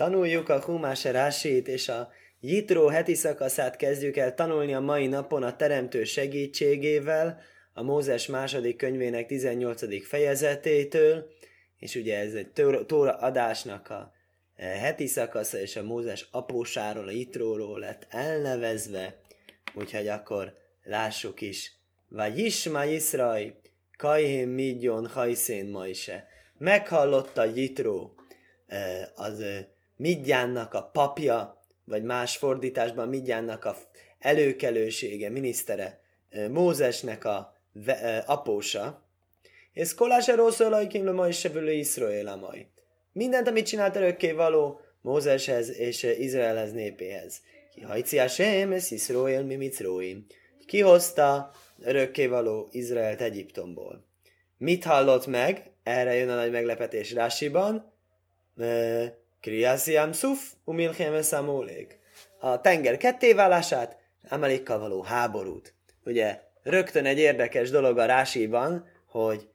Tanuljuk a Humás Rásit és a Jitró heti szakaszát kezdjük el tanulni a mai napon a Teremtő segítségével, a Mózes második könyvének 18. fejezetétől, és ugye ez egy Tóra adásnak a e, heti szakasza, és a Mózes apósáról, a Jitróról lett elnevezve, úgyhogy akkor lássuk is. Vagy Isma Iszraj, Kajhén Midjon Hajszén Majse. Meghallotta Jitró, e, az e, Midjánnak a papja, vagy más fordításban Midjánnak a előkelősége, minisztere, Mózesnek a apósa, és kolása rossz olajkim le mai sevülő Iszraél mai. Mindent, amit csinált örökké való Mózeshez és Izraelhez népéhez. Ki hajci sem, ez Iszraél mi micróim. Kihozta való Izraelt Egyiptomból. Mit hallott meg? Erre jön a nagy meglepetés Rásiban. Kriásziám szuf, umilchem számolék. A tenger kettéválását, Amelékkal való háborút. Ugye rögtön egy érdekes dolog a Rásiban, hogy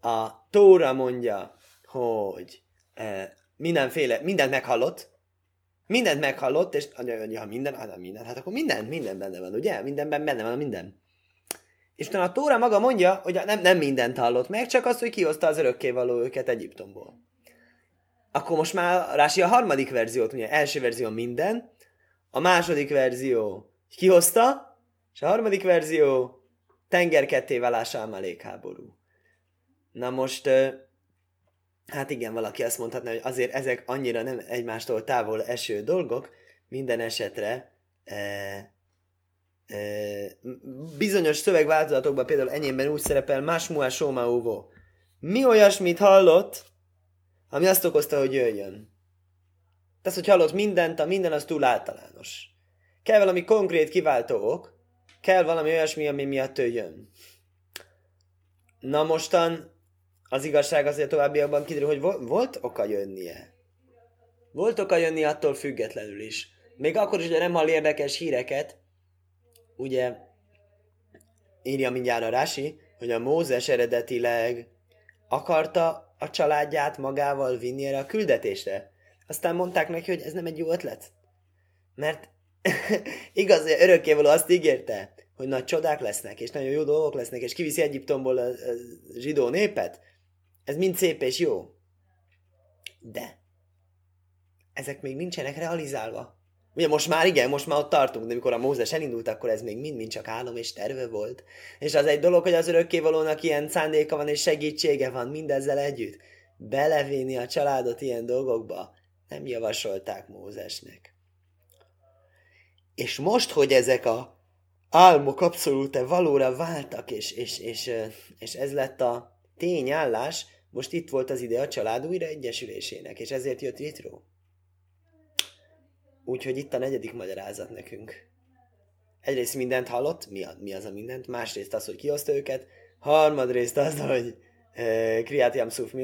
a Tóra mondja, hogy e, mindenféle, mindent meghallott, mindent meghallott, és ha minden, hát minden, hát akkor minden, minden benne van, ugye? Mindenben benne van minden. És utána a Tóra maga mondja, hogy nem, nem mindent hallott meg, csak azt, hogy kihozta az örökkévaló őket Egyiptomból. Akkor most már Rási a harmadik verziót, ugye első verzió minden, a második verzió kihozta, és a harmadik verzió tenger ketté válása háború. Na most, hát igen, valaki azt mondhatná, hogy azért ezek annyira nem egymástól távol eső dolgok, minden esetre e, e, bizonyos szövegváltozatokban, például enyémben úgy szerepel Másmuá Sóma Uvo. Mi olyasmit hallott, ami azt okozta, hogy jöjjön. Tehát, hogy hallott mindent, a minden az túl általános. Kell valami konkrét kiváltó ok, kell valami olyasmi, ami miatt ő jön. Na mostan az igazság azért továbbiakban kiderül, hogy volt oka jönnie. Volt oka jönni attól függetlenül is. Még akkor is, hogy nem hall érdekes híreket, ugye írja mindjárt a Rási, hogy a Mózes eredetileg akarta a családját magával vinni erre a küldetésre. Aztán mondták neki, hogy ez nem egy jó ötlet. Mert igaz, örökkévaló azt ígérte, hogy nagy csodák lesznek, és nagyon jó dolgok lesznek, és kiviszi Egyiptomból a, a zsidó népet. Ez mind szép és jó. De ezek még nincsenek realizálva. Ugye most már igen, most már ott tartunk, de amikor a Mózes elindult, akkor ez még mind-mind csak álom és terve volt. És az egy dolog, hogy az örökkévalónak ilyen szándéka van és segítsége van mindezzel együtt. Belevinni a családot ilyen dolgokba nem javasolták Mózesnek. És most, hogy ezek a álmok abszolút valóra váltak, és, és, és, és ez lett a tényállás, most itt volt az ide a család újra egyesülésének, és ezért jött Ritró. Úgyhogy itt a negyedik magyarázat nekünk. Egyrészt mindent hallott, mi, a, mi az a mindent, másrészt az, hogy kihozta őket, harmadrészt az, hogy e, Kriát Jamszuf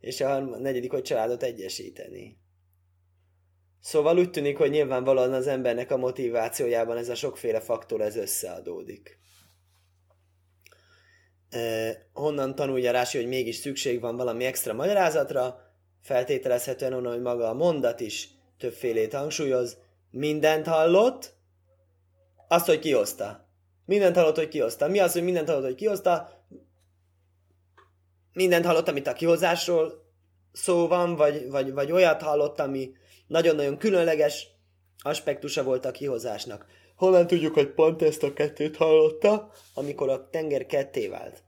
és a negyedik, hogy családot egyesíteni. Szóval úgy tűnik, hogy nyilvánvalóan az embernek a motivációjában ez a sokféle faktor ez összeadódik. E, honnan tanulja Rási, hogy mégis szükség van valami extra magyarázatra? Feltételezhetően onnan, hogy maga a mondat is többfélét hangsúlyoz. Mindent hallott, azt, hogy kihozta. Mindent hallott, hogy kihozta. Mi az, hogy mindent hallott, hogy kihozta? Mindent hallott, amit a kihozásról szó van, vagy, vagy, vagy olyat hallott, ami nagyon-nagyon különleges aspektusa volt a kihozásnak. Honnan tudjuk, hogy pont ezt a kettőt hallotta, amikor a tenger ketté vált?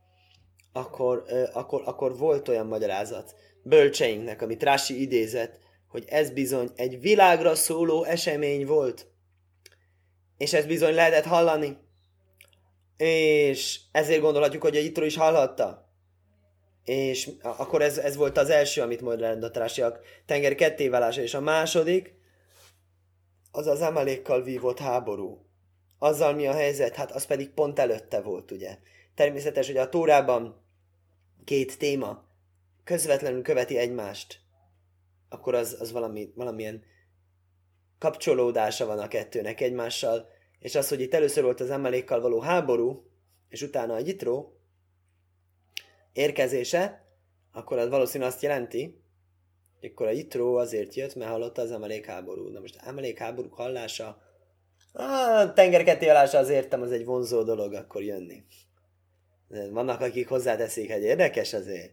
Akkor, akkor, akkor volt olyan magyarázat bölcseinknek, amit Rási idézett, hogy ez bizony egy világra szóló esemény volt. És ez bizony lehetett hallani. És ezért gondolhatjuk, hogy a Jitro is hallhatta. És akkor ez, ez volt az első, amit majd rendatrásiak tenger kettéválása, és a második, az az emelékkal vívott háború. Azzal mi a helyzet? Hát az pedig pont előtte volt, ugye. Természetes, hogy a Tórában két téma közvetlenül követi egymást akkor az, az valami, valamilyen kapcsolódása van a kettőnek egymással, és az, hogy itt először volt az emelékkal való háború, és utána a Jitró érkezése, akkor az valószínűleg azt jelenti, Akkor a Itró azért jött, mert hallotta az emelék háború. Na most emelék háború hallása, a tengerketté hallása az értem, az egy vonzó dolog akkor jönni. Vannak, akik hozzáteszik, hogy érdekes azért.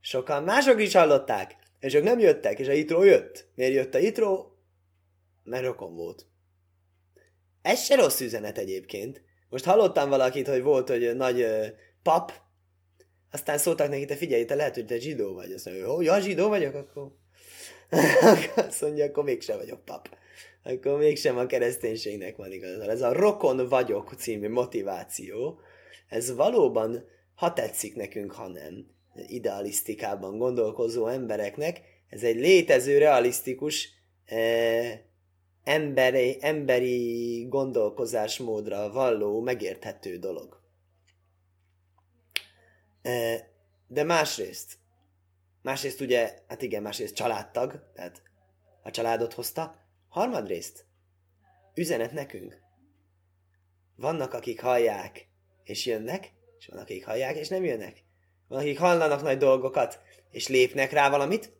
Sokan mások is hallották, és ők nem jöttek, és a Itró jött. Miért jött a Itró? Mert rokon volt. Ez se rossz üzenet egyébként. Most hallottam valakit, hogy volt, hogy nagy ö, pap, aztán szóltak neki, te figyelj, te lehet, hogy te zsidó vagy. Azt mondja, hogy ja, zsidó vagyok, akkor... Azt mondja, akkor mégsem vagyok pap. Akkor mégsem a kereszténységnek van igazán. Ez a rokon vagyok című motiváció, ez valóban, ha tetszik nekünk, ha nem, idealisztikában gondolkozó embereknek, ez egy létező, realisztikus eh, emberi, emberi gondolkozásmódra valló, megérthető dolog. Eh, de másrészt, másrészt ugye, hát igen, másrészt családtag, tehát a családot hozta, harmadrészt, üzenet nekünk. Vannak, akik hallják, és jönnek, és vannak, akik hallják, és nem jönnek. Akik hallanak nagy dolgokat, és lépnek rá valamit.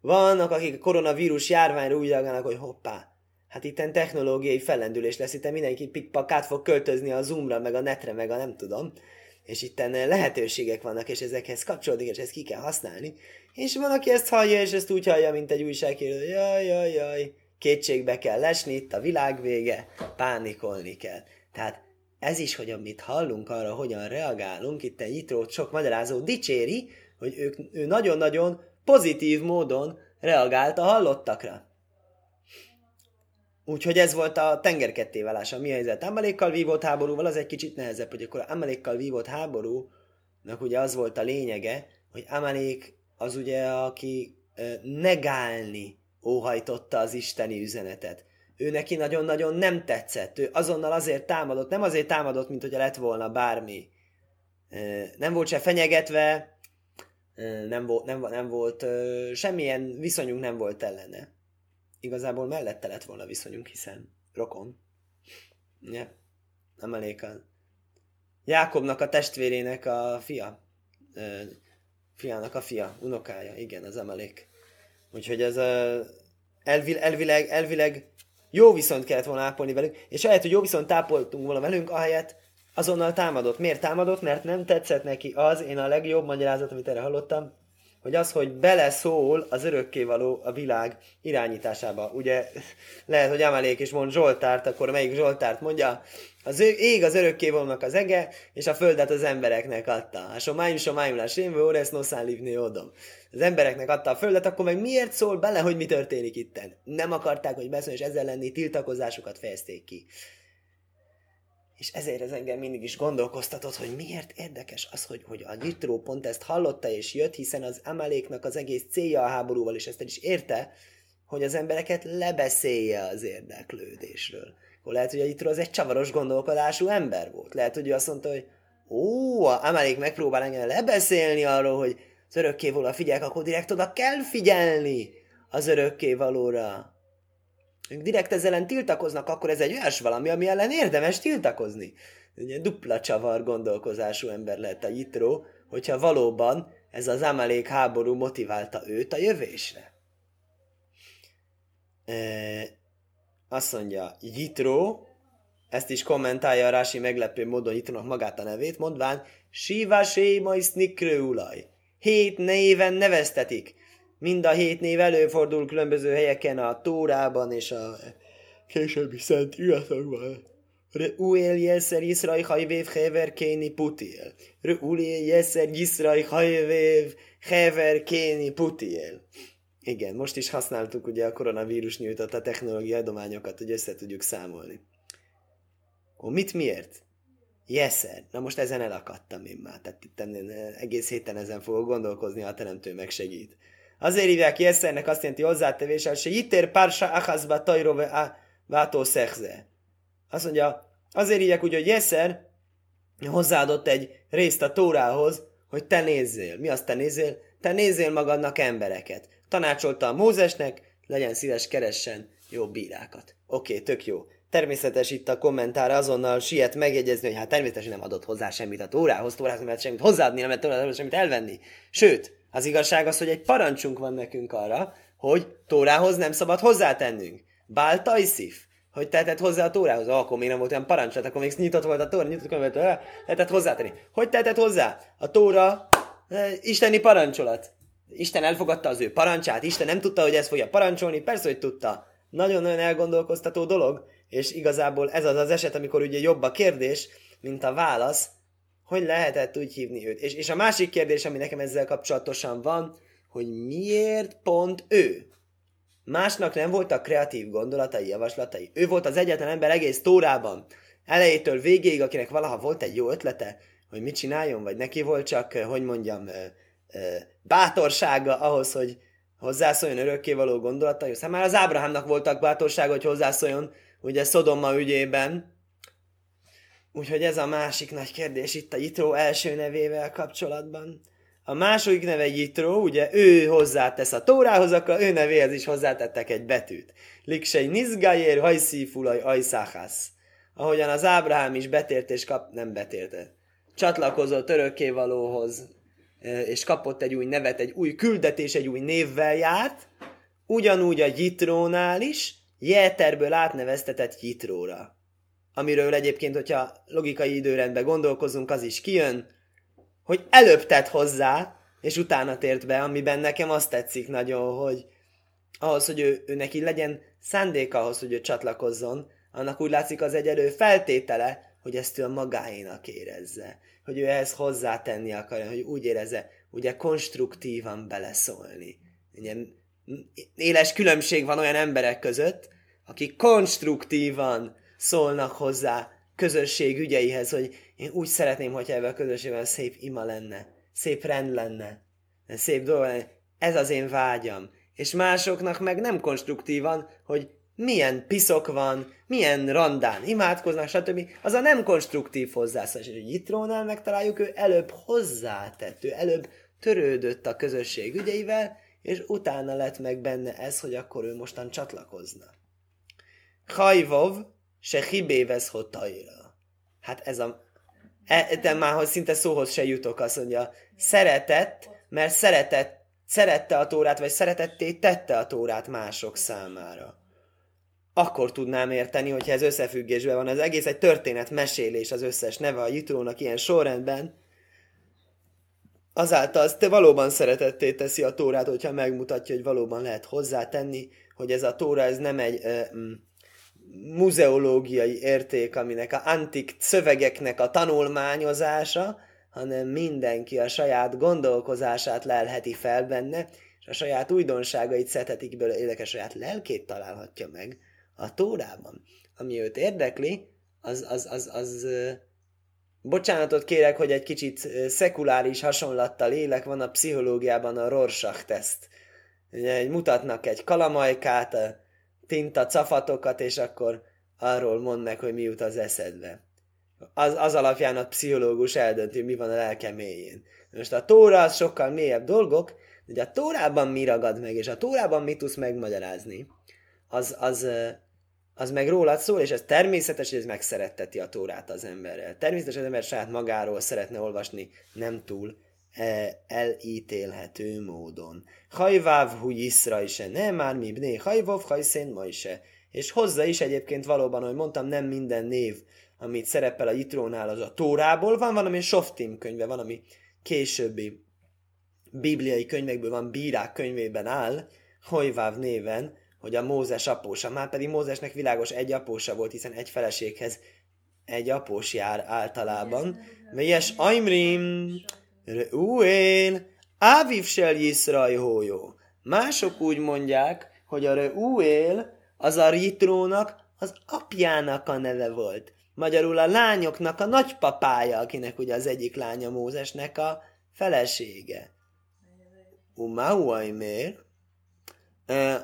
Vannak, akik a koronavírus járványra úgy reagálnak, hogy hoppá, hát itten technológiai fellendülés lesz, itt mindenki pikpakát fog költözni a Zoomra, meg a netre, meg a nem tudom. És itt lehetőségek vannak, és ezekhez kapcsolódik, és ezt ki kell használni. És van, aki ezt hallja, és ezt úgy hallja, mint egy újságíró, jaj, jaj, jaj, kétségbe kell lesni, itt a világ vége, pánikolni kell. Tehát ez is, hogy amit hallunk arra, hogyan reagálunk, itt egy Jitrót sok magyarázó dicséri, hogy ők, ő nagyon-nagyon pozitív módon reagált a hallottakra. Úgyhogy ez volt a tengerkettéválása. Mi helyzet? Amelékkal vívott háborúval az egy kicsit nehezebb, hogy akkor Amelékkal vívott háborúnak ugye az volt a lényege, hogy Amelék az ugye, aki negálni óhajtotta az isteni üzenetet ő neki nagyon-nagyon nem tetszett. Ő azonnal azért támadott, nem azért támadott, mint hogyha lett volna bármi. Nem volt se fenyegetve, nem volt, nem, nem volt semmilyen viszonyunk nem volt ellene. Igazából mellette lett volna viszonyunk, hiszen rokon. Ja, nem elég a... Jákobnak a testvérének a fia. Fiának a fia, unokája, igen, az emelék. Úgyhogy ez a, elvileg, elvileg, elvileg jó viszont kellett volna ápolni velünk, és ahelyett, hogy jó viszont tápoltunk volna velünk, ahelyett azonnal támadott. Miért támadott? Mert nem tetszett neki az, én a legjobb magyarázat, amit erre hallottam, hogy az, hogy beleszól az örökkévaló a világ irányításába. Ugye lehet, hogy Amelék is mond Zsoltárt, akkor melyik Zsoltárt mondja? Az ég az örökkévalónak az ege, és a földet az embereknek adta. A somáim, somáim, lá, sémvő, oresz, noszán, livni, odom az embereknek adta a földet, akkor meg miért szól bele, hogy mi történik itten? Nem akarták, hogy beszélni, és ezzel lenni tiltakozásukat fejezték ki. És ezért ez engem mindig is gondolkoztatott, hogy miért érdekes az, hogy, hogy a Gyitro pont ezt hallotta és jött, hiszen az Ameléknak az egész célja a háborúval, és ezt is érte, hogy az embereket lebeszélje az érdeklődésről. Akkor lehet, hogy a Gyitro az egy csavaros gondolkodású ember volt. Lehet, hogy ő azt mondta, hogy ó, a Amelék megpróbál engem lebeszélni arról, hogy az örökkévalóra figyelek, akkor direkt oda kell figyelni az örökkévalóra. Direkt ezzel ellen tiltakoznak, akkor ez egy olyas valami, ami ellen érdemes tiltakozni. Ugye dupla csavar gondolkozású ember lehet a Jitró, hogyha valóban ez az Amelék háború motiválta őt a jövésre. E, azt mondja, Jitró, ezt is kommentálja a Rási meglepő módon Jitrónak magát a nevét, mondván, Siva Sémai Snikrőulaj hét néven neveztetik. Mind a hét név előfordul különböző helyeken a Tórában és a későbbi szent iratokban. Reuel jeszer Yisrael hajvév hever kéni putiel. Reuel jeszer Yisrael hajvév hever kéni putiel. Igen, most is használtuk ugye a koronavírus nyújtotta technológiai adományokat, hogy össze tudjuk számolni. Ó, mit miért? Jeszer. Na most ezen elakadtam én már. Tehát itt egész héten ezen fogok gondolkozni, ha a teremtő megsegít. Azért hívják Jesszernek azt jelenti hozzátevés, hogy se jitér pársa achazba tajro vátó szechze. Azt mondja, azért hívják úgy, hogy Jeszer hozzáadott egy részt a Tórához, hogy te nézzél. Mi azt te nézzél? Te nézzél magadnak embereket. Tanácsolta a Mózesnek, legyen szíves, keressen jó bírákat. Oké, okay, tök jó. Természetes itt a kommentár azonnal siet megjegyezni, hogy hát természetesen nem adott hozzá semmit a Tórához, Tórához nem lehet semmit hozzáadni, nem lehet semmit elvenni. Sőt, Az igazság az, hogy egy parancsunk van nekünk arra, hogy Tórához nem szabad hozzátennünk. Bál tajszif. Hogy tehetett hozzá a Tórához? Oh, akkor még nem volt olyan parancs, tehát akkor még nyitott volt a Tóra, nyitott volt, lehetett hozzátenni. Hogy tehetett hozzá? A Tóra e, isteni parancsolat. Isten elfogadta az ő parancsát, Isten nem tudta, hogy ezt fogja parancsolni, persze, hogy tudta. Nagyon-nagyon elgondolkoztató dolog, és igazából ez az az eset, amikor ugye jobb a kérdés, mint a válasz, hogy lehetett úgy hívni őt. És, és a másik kérdés, ami nekem ezzel kapcsolatosan van, hogy miért pont ő? Másnak nem voltak kreatív gondolatai, javaslatai. Ő volt az egyetlen ember egész Tórában, elejétől végéig, akinek valaha volt egy jó ötlete, hogy mit csináljon, vagy neki volt csak, hogy mondjam, bátorsága ahhoz, hogy hozzászóljon örökkévaló gondolatai. Aztán már az Ábrahámnak voltak bátorsága, hogy hozzászóljon, ugye Szodoma ügyében. Úgyhogy ez a másik nagy kérdés itt a Jitró első nevével kapcsolatban. A második neve Jitró, ugye ő hozzátesz a Tórához, akkor ő nevéhez is hozzátettek egy betűt. Liksei Nizgájér hajszífulaj ajszáhász. Ahogyan az Ábrahám is betért és kap... nem betérte. Csatlakozott örökkévalóhoz, és kapott egy új nevet, egy új küldetés, egy új névvel járt, ugyanúgy a Jitrónál is Jéterből átneveztetett Jitróra. Amiről egyébként, hogyha logikai időrendben gondolkozunk, az is kijön, hogy előbb tett hozzá, és utána tért be, amiben nekem azt tetszik nagyon, hogy ahhoz, hogy ő, ő neki legyen szándéka ahhoz, hogy ő csatlakozzon, annak úgy látszik az egyelő feltétele, hogy ezt ő a magáénak érezze hogy ő ehhez hozzátenni akarja, hogy úgy érezze, ugye konstruktívan beleszólni. Ugye, éles különbség van olyan emberek között, akik konstruktívan szólnak hozzá közösség ügyeihez, hogy én úgy szeretném, hogyha ebben a közösségben szép ima lenne, szép rend lenne, szép dolog lenne. Ez az én vágyam. És másoknak meg nem konstruktívan, hogy milyen piszok van, milyen randán imádkoznak, stb. Az a nem konstruktív hozzászólás. Hogy Jitrónál megtaláljuk, ő előbb hozzátett, ő előbb törődött a közösség ügyeivel, és utána lett meg benne ez, hogy akkor ő mostan csatlakozna. Hajvov se hibévez hotaira. Hát ez a... E, de már hogy szinte szóhoz se jutok, azt mondja, szeretett, mert szeretett, szerette a tórát, vagy szeretetté tette a tórát mások számára akkor tudnám érteni, hogyha ez összefüggésben van. Ez egész egy történet mesélés az összes neve a Jitrónak ilyen sorrendben. Azáltal azt valóban szeretetté teszi a tórát, hogyha megmutatja, hogy valóban lehet hozzátenni, hogy ez a tóra ez nem egy uh, muzeológiai érték, aminek a antik szövegeknek a tanulmányozása, hanem mindenki a saját gondolkozását lelheti fel benne, és a saját újdonságait szetetik belőle, érdekes saját lelkét találhatja meg a Tórában, ami őt érdekli, az, az, az, az bocsánatot kérek, hogy egy kicsit szekuláris hasonlattal élek, van a pszichológiában a Rorschach teszt. Ugye, mutatnak egy kalamajkát, tinta cafatokat, és akkor arról mond meg, hogy mi jut az eszedbe. Az, az alapján a pszichológus eldönti, mi van a lelke mélyén. Most a tóra az sokkal mélyebb dolgok, de a tórában mi ragad meg, és a tórában mit tudsz megmagyarázni, az, az, az meg rólad szól, és ez természetes, hogy ez megszeretteti a tórát az emberrel. Természetes, hogy az ember saját magáról szeretne olvasni, nem túl elítélhető módon. Hajváv hu iszra is, nem már mi bné, hajvov hajszén ma is. És hozzá is egyébként valóban, ahogy mondtam, nem minden név, amit szerepel a Jitrónál, az a Tórából van, van, ami Softim könyve, van, ami későbbi bibliai könyvekből van, bírák könyvében áll, Hajváv néven, hogy a Mózes apósa, már pedig Mózesnek világos egy apósa volt, hiszen egy feleséghez egy após jár általában. Melyes Aimrim, Reuel, Áviv sel Yiszraj hójó. Mások úgy mondják, hogy a Reuel az a Ritrónak az apjának a neve volt. Magyarul a lányoknak a nagypapája, akinek ugye az egyik lánya Mózesnek a felesége. Umauaimér,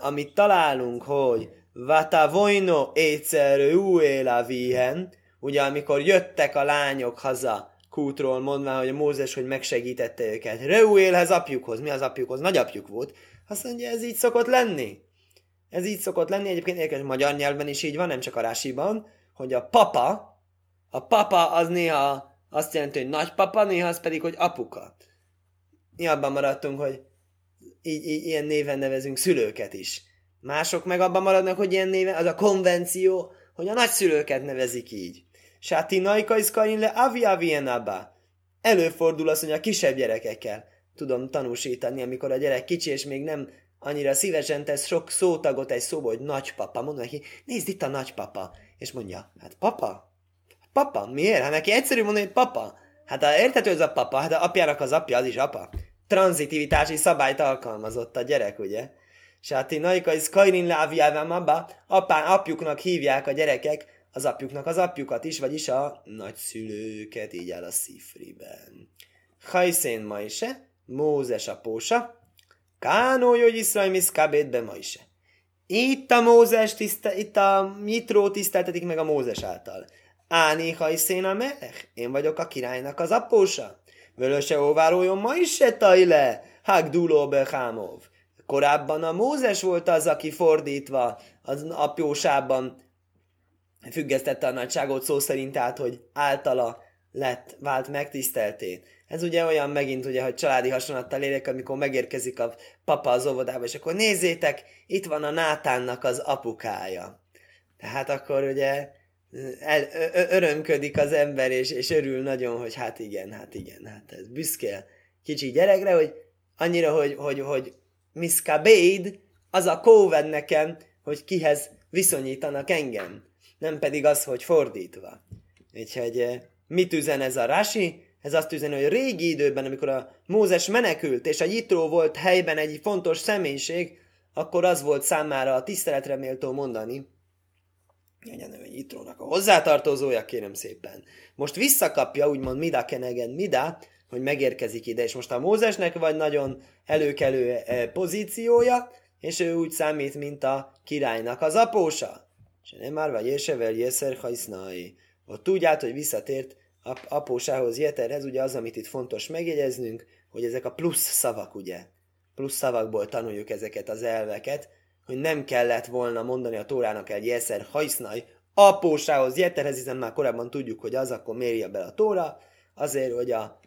amit találunk, hogy Vatavoino étszerű uéla vihen, ugye amikor jöttek a lányok haza kútról, mondva, hogy a Mózes, hogy megsegítette őket. Reuélhez apjukhoz. Mi az apjukhoz? Nagyapjuk volt. Azt mondja, ez így szokott lenni. Ez így szokott lenni, egyébként érdekes, magyar nyelvben is így van, nem csak a rásiban, hogy a papa, a papa az néha azt jelenti, hogy nagypapa, néha az pedig, hogy apuka. mi abban maradtunk, hogy így, így, ilyen néven nevezünk szülőket is. Mások meg abban maradnak, hogy ilyen néven, az a konvenció, hogy a nagyszülőket nevezik így. Sáti najkaiszkain le avi abba. Előfordul az, hogy a kisebb gyerekekkel tudom tanúsítani, amikor a gyerek kicsi, és még nem annyira szívesen tesz sok szótagot egy szóba, hogy nagypapa. Mondom neki, nézd itt a nagypapa. És mondja, hát papa? Papa? Miért? Hát neki egyszerű mondani, hogy papa. Hát ha érthető ez a papa, hát a apjának az apja, az is apa. Tranzitivitási szabályt alkalmazott a gyerek, ugye? Sáti Naika is Kairin Láviávám abba, apán, apjuknak hívják a gyerekek, az apjuknak az apjukat is, vagyis a nagyszülőket, így áll a szifriben. Hajszén Maise, Mózes apósa, Kánó Jögy Iszraj Miszkábétbe Maise. Itt a Mózes, tiszte, itt a Mitró tiszteltetik meg a Mózes által. Áni hajszén a melech, én vagyok a királynak az apósa. Völöse óvárójon ma is se tajle, Hagduló Behámov. Korábban a Mózes volt az, aki fordítva az apjósában függesztette a nagyságot szó szerint, tehát, hogy általa lett, vált megtisztelté. Ez ugye olyan megint, ugye, hogy családi hasonlattal élek, amikor megérkezik a papa az óvodába, és akkor nézzétek, itt van a Nátánnak az apukája. Tehát akkor ugye el, ö, örömködik az ember, és, és örül nagyon, hogy hát igen, hát igen, hát ez büszke kicsi gyerekre, hogy annyira, hogy, hogy, hogy miskabéd, az a kóved nekem, hogy kihez viszonyítanak engem, nem pedig az, hogy fordítva. Úgyhogy eh, mit üzen ez a Rasi? Ez azt üzeni, hogy régi időben, amikor a Mózes menekült, és a Jitró volt helyben egy fontos személyiség, akkor az volt számára a tiszteletre méltó mondani, hogy Jitrónak a hozzátartozója, kérem szépen. Most visszakapja, úgymond Mida kenegen Mida, hogy megérkezik ide, és most a Mózesnek vagy nagyon előkelő eh, pozíciója, és ő úgy számít, mint a királynak az apósa. És nem már vagy ésevel jeszer hajsznai. Ott tudját, hogy visszatért ap- apósához Jeterhez, ugye az, amit itt fontos megjegyeznünk, hogy ezek a plusz szavak, ugye? Plusz szavakból tanuljuk ezeket az elveket, hogy nem kellett volna mondani a Tórának egy jeszer hajsznai, apósához Jeterhez, hiszen már korábban tudjuk, hogy az akkor mérje be a Tóra, azért, hogy a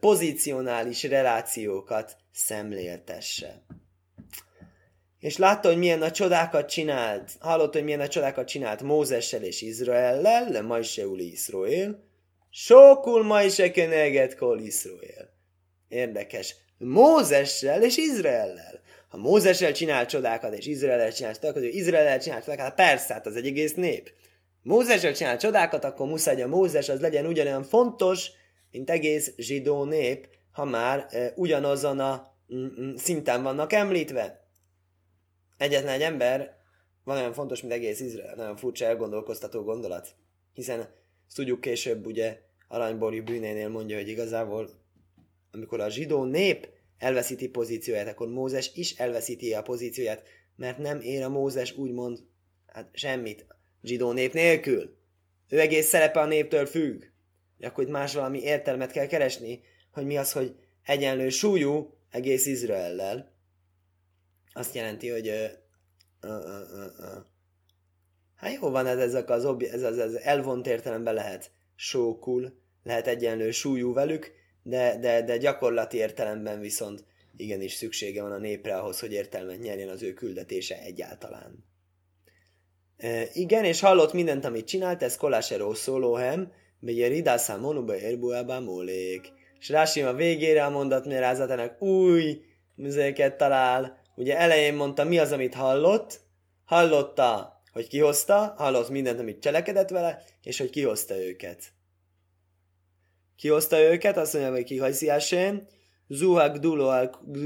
pozicionális relációkat szemléltesse. És látta, hogy milyen a csodákat csinált, hallott, hogy milyen a csodákat csinált Mózessel és Izraellel, le Majseuli Iszroél, sokul Majse keneget kol Iszroél. Érdekes. Mózessel és Izraellel. Ha Mózessel csinált csodákat, és Izraellel csinált csodákat, hogy Izraellel csinált csodákat, hát persze, hát az egy egész nép. Mózessel csinált csodákat, akkor muszáj, hogy a Mózes az legyen ugyanolyan fontos, mint egész zsidó nép, ha már e, ugyanazon a mm, mm, szinten vannak említve. Egyetlen egy ember van olyan fontos, mint egész Izrael. Nagyon furcsa elgondolkoztató gondolat. Hiszen ezt tudjuk később, ugye, Aranybori bűnénél mondja, hogy igazából amikor a zsidó nép elveszíti pozícióját, akkor Mózes is elveszíti a pozícióját, mert nem ér a Mózes úgymond hát semmit zsidó nép nélkül. Ő egész szerepe a néptől függ akkor itt más valami értelmet kell keresni, hogy mi az, hogy egyenlő súlyú egész Izraellel. Azt jelenti, hogy uh, hát jó van ez, ezek az, obje, ez az, ez elvont értelemben lehet sókul, lehet egyenlő súlyú velük, de, de, de gyakorlati értelemben viszont igenis szüksége van a népre ahhoz, hogy értelmet nyerjen az ő küldetése egyáltalán. E, igen, és hallott mindent, amit csinált, ez Kolásero szólóhem, Begyerida számonu beérbuába mólék. És Rási a végére a mondat mérázatának új műzéket talál. Ugye elején mondta, mi az, amit hallott. Hallotta, hogy kihozta, hallott mindent, amit cselekedett vele, és hogy kihozta őket. Kihozta őket, azt mondja, hogy kihajszi Hashem, Zuhak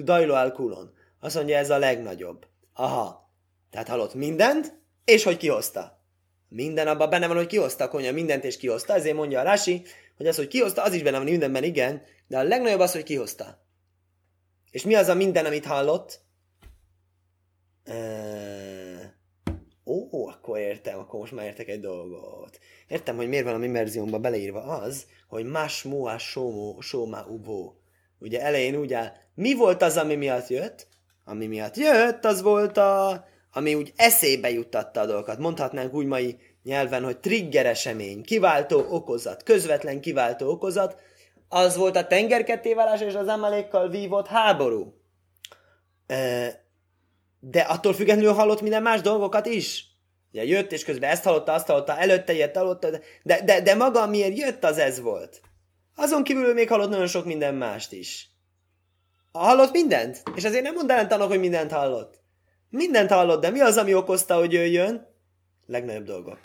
Dajlo al Kulon. Azt mondja, ez a legnagyobb. Aha. Tehát hallott mindent, és hogy kihozta. Minden abban benne van, hogy kihozta a konya mindent és kihozta, ezért mondja a Rasi, hogy az, hogy kihozta, az is benne van mindenben, igen, de a legnagyobb az, hogy kihozta. És mi az a minden, amit hallott? Ó, akkor értem, akkor most már értek egy dolgot. Értem, hogy miért van a mi verziómban beleírva az, hogy más moa sómó, sóma ubó. Ugye elején úgy áll, mi volt az, ami miatt jött? Ami miatt jött, az volt a, ami úgy eszébe juttatta a dolgokat. Mondhatnánk úgy mai nyelven, hogy trigger esemény, kiváltó okozat, közvetlen kiváltó okozat, az volt a tengerkettéválás és az Amalékkal vívott háború. De attól függetlenül hallott minden más dolgokat is. Ugye jött, és közben ezt hallotta, azt hallotta, előtte jött, hallotta, de, de, de maga miért jött, az ez volt. Azon kívül még hallott nagyon sok minden mást is. Hallott mindent? És azért nem mondd ellen hogy mindent hallott. Mindent hallott, de mi az, ami okozta, hogy jöjjön? Legnagyobb dolgok.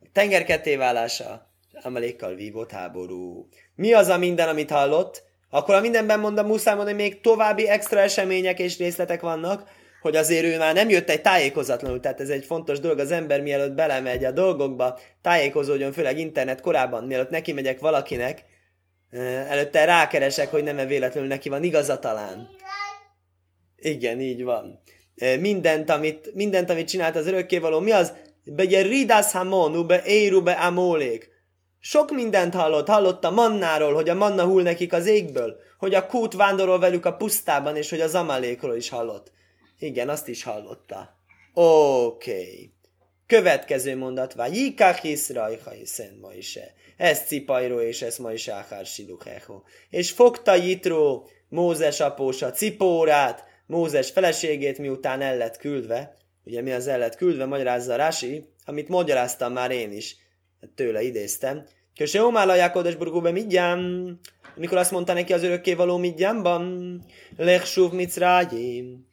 A tenger kettéválása, Amalékkal vívott háború. Mi az a minden, amit hallott? Akkor a mindenben mondom, muszáj mondani, még további extra események és részletek vannak, hogy azért ő már nem jött egy tájékozatlanul, tehát ez egy fontos dolog, az ember mielőtt belemegy a dolgokba, tájékozódjon, főleg internet korábban, mielőtt neki megyek valakinek, előtte rákeresek, hogy nem-e véletlenül neki van igaza talán. Igen, így van. Mindent, amit, mindent, amit csinált az örökkévaló, mi az? Begye ridas hamon, be éru be amólék. Sok mindent hallott, hallott a mannáról, hogy a manna hull nekik az égből, hogy a kút vándorol velük a pusztában, és hogy az amalékról is hallott. Igen, azt is hallotta. Oké. Okay. Következő mondat, vagy Jikach Iszrajha Szent Moise. Ez Cipajró, és ez Moise Áhár Siluchecho. És fogta Jitró, Mózes apósa Cipórát, Mózes feleségét, miután el lett küldve. Ugye mi az el lett küldve, magyarázza Rási, amit magyaráztam már én is. Tőle idéztem. Köse Omála Jákodes burgóbe midjám, amikor azt mondta neki az örökkévaló midjámban, Lechsúv Micrágyim,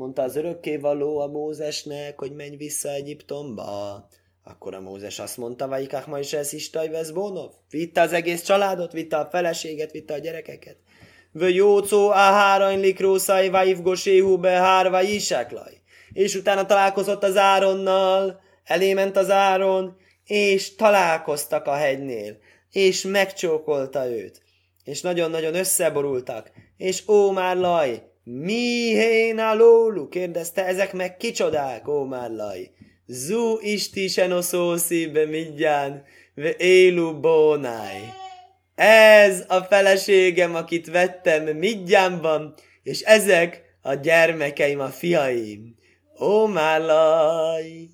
mondta az örökkévaló a Mózesnek, hogy menj vissza Egyiptomba. Akkor a Mózes azt mondta, Vaikák ma is ez is Bónov. Vitte az egész családot, vitte a feleséget, vitte a gyerekeket. Vö jócó a hárany likrószai vajiv goséhu be hárva iseklaj. És utána találkozott az Áronnal, elément az Áron, és találkoztak a hegynél, és megcsókolta őt. És nagyon-nagyon összeborultak, és ó már laj, mi héna lólu? kérdezte, ezek meg kicsodák, ó laj. Zu istisen oszószibe midján, ve élu bónáj. Ez a feleségem, akit vettem midjánban, és ezek a gyermekeim, a fiaim. Ó laj.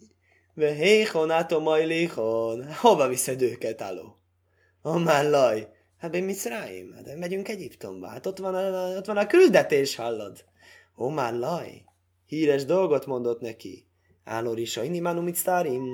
ve héhon atomajléhon, hova viszed őket, aló? Ó laj. Hát én Mitzráim, hát megyünk Egyiptomba, hát ott van a, ott van a küldetés, hallod? Ó, már laj, híres dolgot mondott neki. Állor is, inni mánu mitztárim,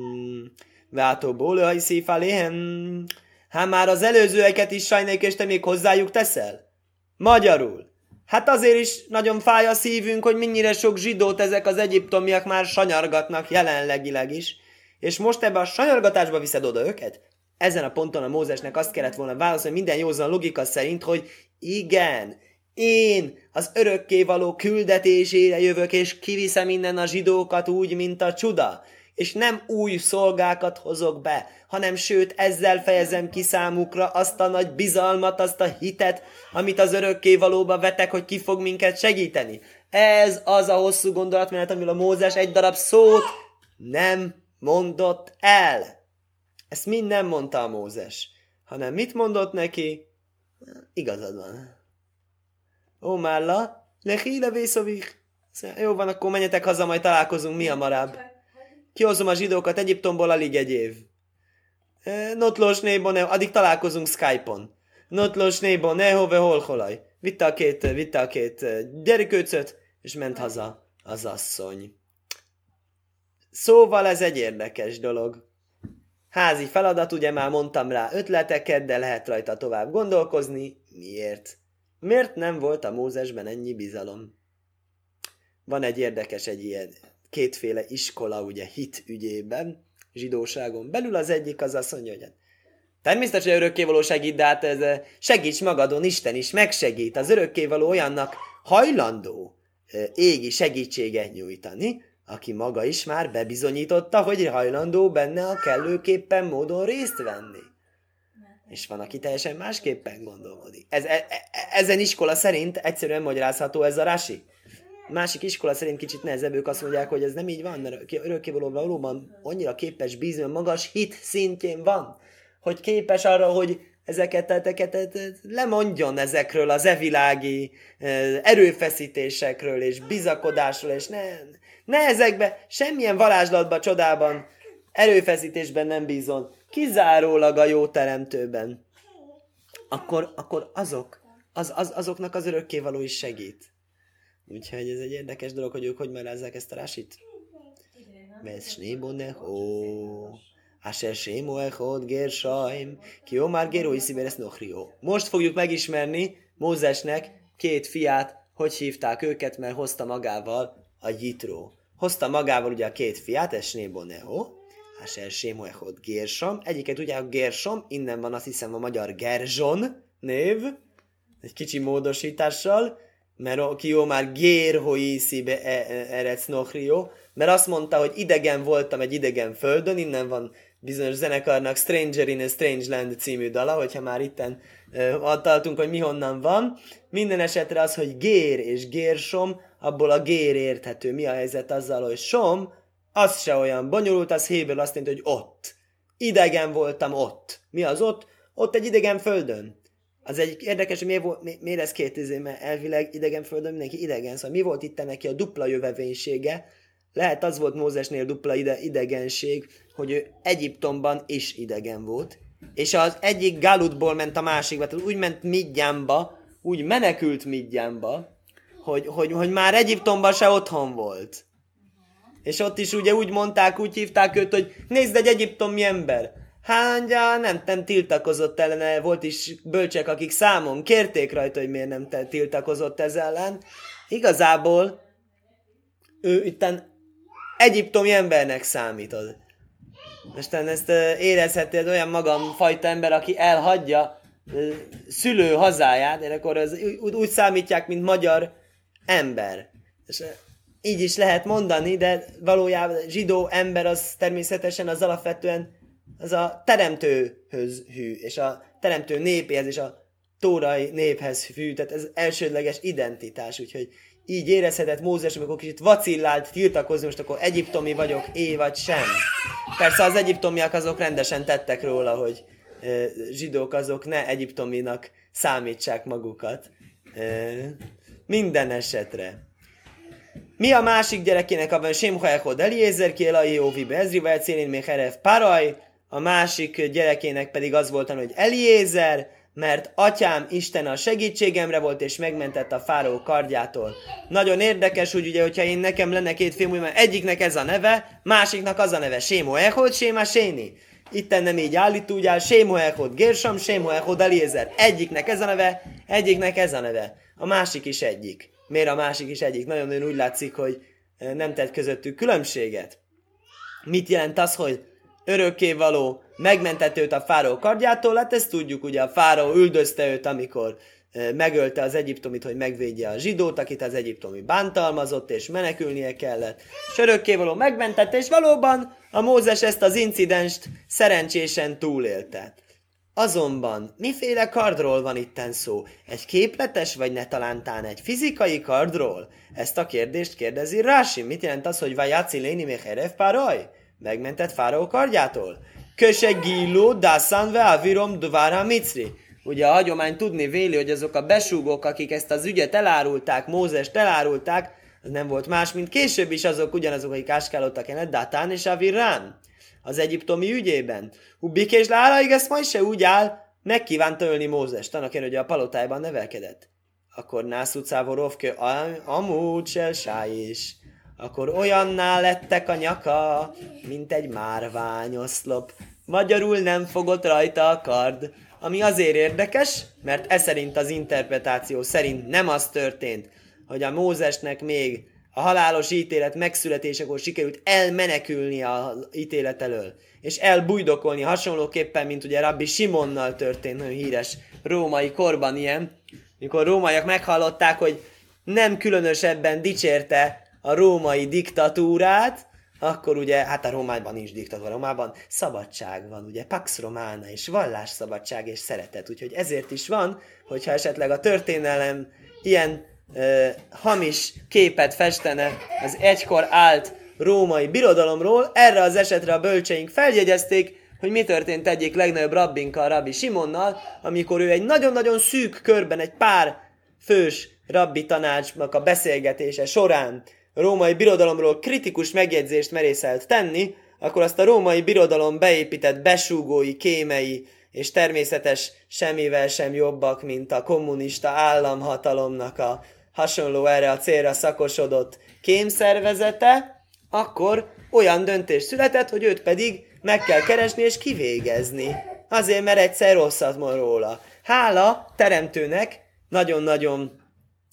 váltó bólőhaj szífáléhem. Hát már az előzőeket is sajnék, és te még hozzájuk teszel? Magyarul. Hát azért is nagyon fáj a szívünk, hogy mennyire sok zsidót ezek az egyiptomiak már sanyargatnak jelenlegileg is. És most ebbe a sanyargatásba viszed oda őket? Ezen a ponton a Mózesnek azt kellett volna válaszolni minden józan logika szerint, hogy igen, én az örökkévaló küldetésére jövök, és kiviszem innen a zsidókat úgy, mint a csuda. És nem új szolgákat hozok be, hanem sőt ezzel fejezem ki számukra azt a nagy bizalmat, azt a hitet, amit az örökkévalóba vetek, hogy ki fog minket segíteni. Ez az a hosszú gondolatmenet, amiről a Mózes egy darab szót nem mondott el. Ezt mind nem mondta a Mózes, hanem mit mondott neki? Igazad van. Ó, Málla, lehíle vészovik. Jó van, akkor menjetek haza, majd találkozunk mi hamarabb. Kihozom a zsidókat Egyiptomból alig egy év. E, Notlos nébo, ne, addig találkozunk Skype-on. Notlos nébo, ne hove holaj. Vitte a két, vitte a két e, gyerikőcöt, és ment haza az asszony. Szóval ez egy érdekes dolog. Házi feladat, ugye már mondtam rá ötleteket, de lehet rajta tovább gondolkozni. Miért? Miért nem volt a Mózesben ennyi bizalom? Van egy érdekes, egy ilyen kétféle iskola, ugye hit ügyében, zsidóságon belül az egyik az azt mondja, hogy hát Természetesen örökkévaló segít, de hát ez segíts magadon, Isten is megsegít. Az örökkévaló olyannak hajlandó égi segítséget nyújtani, aki maga is már bebizonyította, hogy hajlandó benne a kellőképpen módon részt venni. És van, aki teljesen másképpen gondolkodik. Ez, e, e, ezen iskola szerint egyszerűen magyarázható ez a rasi. Másik iskola szerint kicsit nehezebb, ők azt mondják, hogy ez nem így van, mert örökkévaló valóban annyira képes bízni, magas hit szintjén van, hogy képes arra, hogy ezeket, ezeket lemondjon ezekről az evilági erőfeszítésekről és bizakodásról, és ne, ne ezekbe, semmilyen varázslatba, csodában, erőfeszítésben nem bízon, kizárólag a jó teremtőben. akkor, akkor azok, az, az, azoknak az örökkévaló is segít. Úgyhogy ez egy érdekes dolog, hogy ők hogy merázzák ezt a rásit. Vesz snéboneho. Asher sémo echod gersaim. Ki omar geroi sziberes nochrió. Most fogjuk megismerni Mózesnek két fiát, hogy hívták őket, mert hozta magával a Jitró. Hozta magával ugye a két fiát, ez Snéboneho, Asher sémo echod Gersom. Egyiket ugye a Gersom, innen van azt hiszem a magyar Gerzson név, egy kicsi módosítással, mert ki jó már gér be e, erec nochrió, mert azt mondta, hogy idegen voltam egy idegen földön, innen van bizonyos zenekarnak Stranger in a Strange Land című dala, hogyha már itten adtaltunk, hogy mi honnan van. Minden esetre az, hogy gér és gérsom, abból a gér érthető. Mi a helyzet azzal, hogy som, az se olyan bonyolult, az héből azt mondja, hogy ott. Idegen voltam ott. Mi az ott? Ott egy idegen földön. Az egy érdekes, hogy miért, mi, miért ez két izé, mert elvileg idegen földön mindenki idegen, szóval mi volt itt neki a dupla jövevénysége? Lehet az volt Mózesnél dupla ide, idegenség, hogy ő Egyiptomban is idegen volt, és az egyik Galutból ment a másikba, tehát úgy ment Midjánba, úgy menekült Midjánba, hogy, hogy, hogy már Egyiptomban se otthon volt. És ott is ugye úgy mondták, úgy hívták őt, hogy nézd egy egyiptomi ember. Hányja nem, nem tiltakozott ellene, volt is bölcsek, akik számon kérték rajta, hogy miért nem tiltakozott ez ellen. Igazából ő itten egyiptomi embernek számítod. Most ezt érezheted olyan magam fajta ember, aki elhagyja szülő hazáját, és akkor az úgy, úgy számítják, mint magyar ember. És így is lehet mondani, de valójában zsidó ember az természetesen az alapvetően az a teremtőhöz hű, és a teremtő népéhez, és a tórai néphez hű, tehát ez elsődleges identitás, úgyhogy így érezhetett Mózes, amikor kicsit vacillált tiltakozni, most akkor egyiptomi vagyok, é vagy sem. Persze az egyiptomiak azok rendesen tettek róla, hogy e, zsidók azok ne egyiptominak számítsák magukat. E, minden esetre. Mi a másik gyerekének a Simcha Echod Eliezer, ki Elai Óvi Bezri, Velcélin Mecherev Paraj, a másik gyerekének pedig az volt, hogy Eliezer, mert atyám Isten a segítségemre volt, és megmentett a fáraó kardjától. Nagyon érdekes, hogy ugye, hogyha én nekem lenne két film, mert egyiknek ez a neve, másiknak az a neve, Sémo Echod, Séma Séni. Itt nem így állít, úgy áll, Sémo Echod, Gérsam, Sémo Echod, Eliezer. Egyiknek ez a neve, egyiknek ez a neve. A másik is egyik. Miért a másik is egyik? Nagyon-nagyon úgy látszik, hogy nem tett közöttük különbséget. Mit jelent az, hogy örökkévaló megmentett őt a fáraó kardjától, hát ezt tudjuk, ugye a fáraó üldözte őt, amikor megölte az egyiptomit, hogy megvédje a zsidót, akit az egyiptomi bántalmazott, és menekülnie kellett. És örökkévaló megmentette, és valóban a Mózes ezt az incidenst szerencsésen túlélte. Azonban miféle kardról van itten szó? Egy képletes, vagy ne talántán egy fizikai kardról? Ezt a kérdést kérdezi Rási. Mit jelent az, hogy vajáci léni még páraj? Megmentett fáraó kardjától? Köse gilló, dászán ve avirom dvára micri. Ugye a hagyomány tudni véli, hogy azok a besúgók, akik ezt az ügyet elárulták, Mózes elárulták, az nem volt más, mint később is azok ugyanazok, akik áskálódtak ennek, Datán és Avirán az egyiptomi ügyében. Ubik és Lára, igaz, majd se úgy áll, megkívánta ölni Mózes, annak hogy a palotájban nevelkedett. Akkor Nász utcávorovkő, amúgy se is akkor olyanná lettek a nyaka, mint egy márványoszlop. Magyarul nem fogott rajta a kard, ami azért érdekes, mert ez szerint az interpretáció szerint nem az történt, hogy a Mózesnek még a halálos ítélet megszületésekor sikerült elmenekülni az ítélet elől, és elbújdokolni hasonlóképpen, mint ugye Rabbi Simonnal történt, nagyon híres római korban ilyen, mikor rómaiak meghallották, hogy nem különösebben dicsérte a római diktatúrát, akkor ugye, hát a Rómában nincs diktatúra, Rómában szabadság van, ugye, Pax Romana, és vallásszabadság és szeretet. Úgyhogy ezért is van, hogyha esetleg a történelem ilyen ö, hamis képet festene az egykor állt római birodalomról, erre az esetre a bölcseink feljegyezték, hogy mi történt egyik legnagyobb rabbinkkal, Rabbi Simonnal, amikor ő egy nagyon-nagyon szűk körben, egy pár fős rabbi tanácsnak a beszélgetése során római birodalomról kritikus megjegyzést merészelt tenni, akkor azt a római birodalom beépített besúgói, kémei és természetes semmivel sem jobbak, mint a kommunista államhatalomnak a hasonló erre a célra szakosodott kémszervezete, akkor olyan döntés született, hogy őt pedig meg kell keresni és kivégezni. Azért, mert egyszer rosszat mond róla. Hála teremtőnek, nagyon-nagyon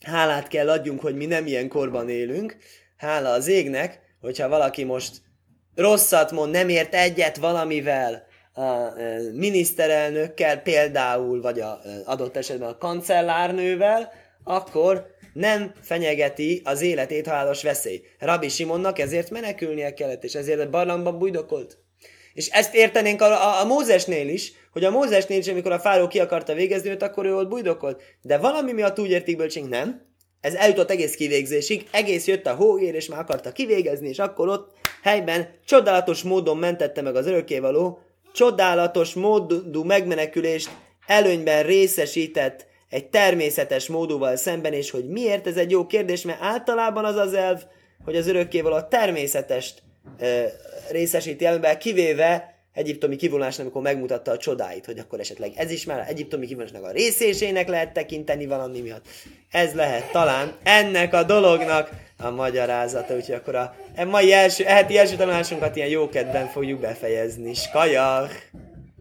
hálát kell adjunk, hogy mi nem ilyen korban élünk. Hála az égnek, hogyha valaki most rosszat mond, nem ért egyet valamivel, a miniszterelnökkel például, vagy a adott esetben a kancellárnővel, akkor nem fenyegeti az életét halálos veszély. Rabbi Simonnak ezért menekülnie kellett, és ezért a barlangban bujdokolt. És ezt értenénk a, a, a Mózesnél is, hogy a Mózesnél is, amikor a fáró ki akarta végezni őt, akkor ő ott bujdokolt. De valami miatt úgy értik bölcsénk, nem. Ez eljutott egész kivégzésig, egész jött a hóér, és már akarta kivégezni, és akkor ott helyben csodálatos módon mentette meg az örökkévaló, csodálatos módú megmenekülést előnyben részesített egy természetes módúval szemben, és hogy miért ez egy jó kérdés, mert általában az az elv, hogy az örökkévaló a természetest ö, részesíti előnyben, kivéve egyiptomi kivonásnak, amikor megmutatta a csodáit, hogy akkor esetleg ez is már egyiptomi kivonásnak a részésének lehet tekinteni valami miatt. Ez lehet talán ennek a dolognak a magyarázata, úgyhogy akkor a mai első, heti első tanulásunkat ilyen jókedben fogjuk befejezni. Skajach!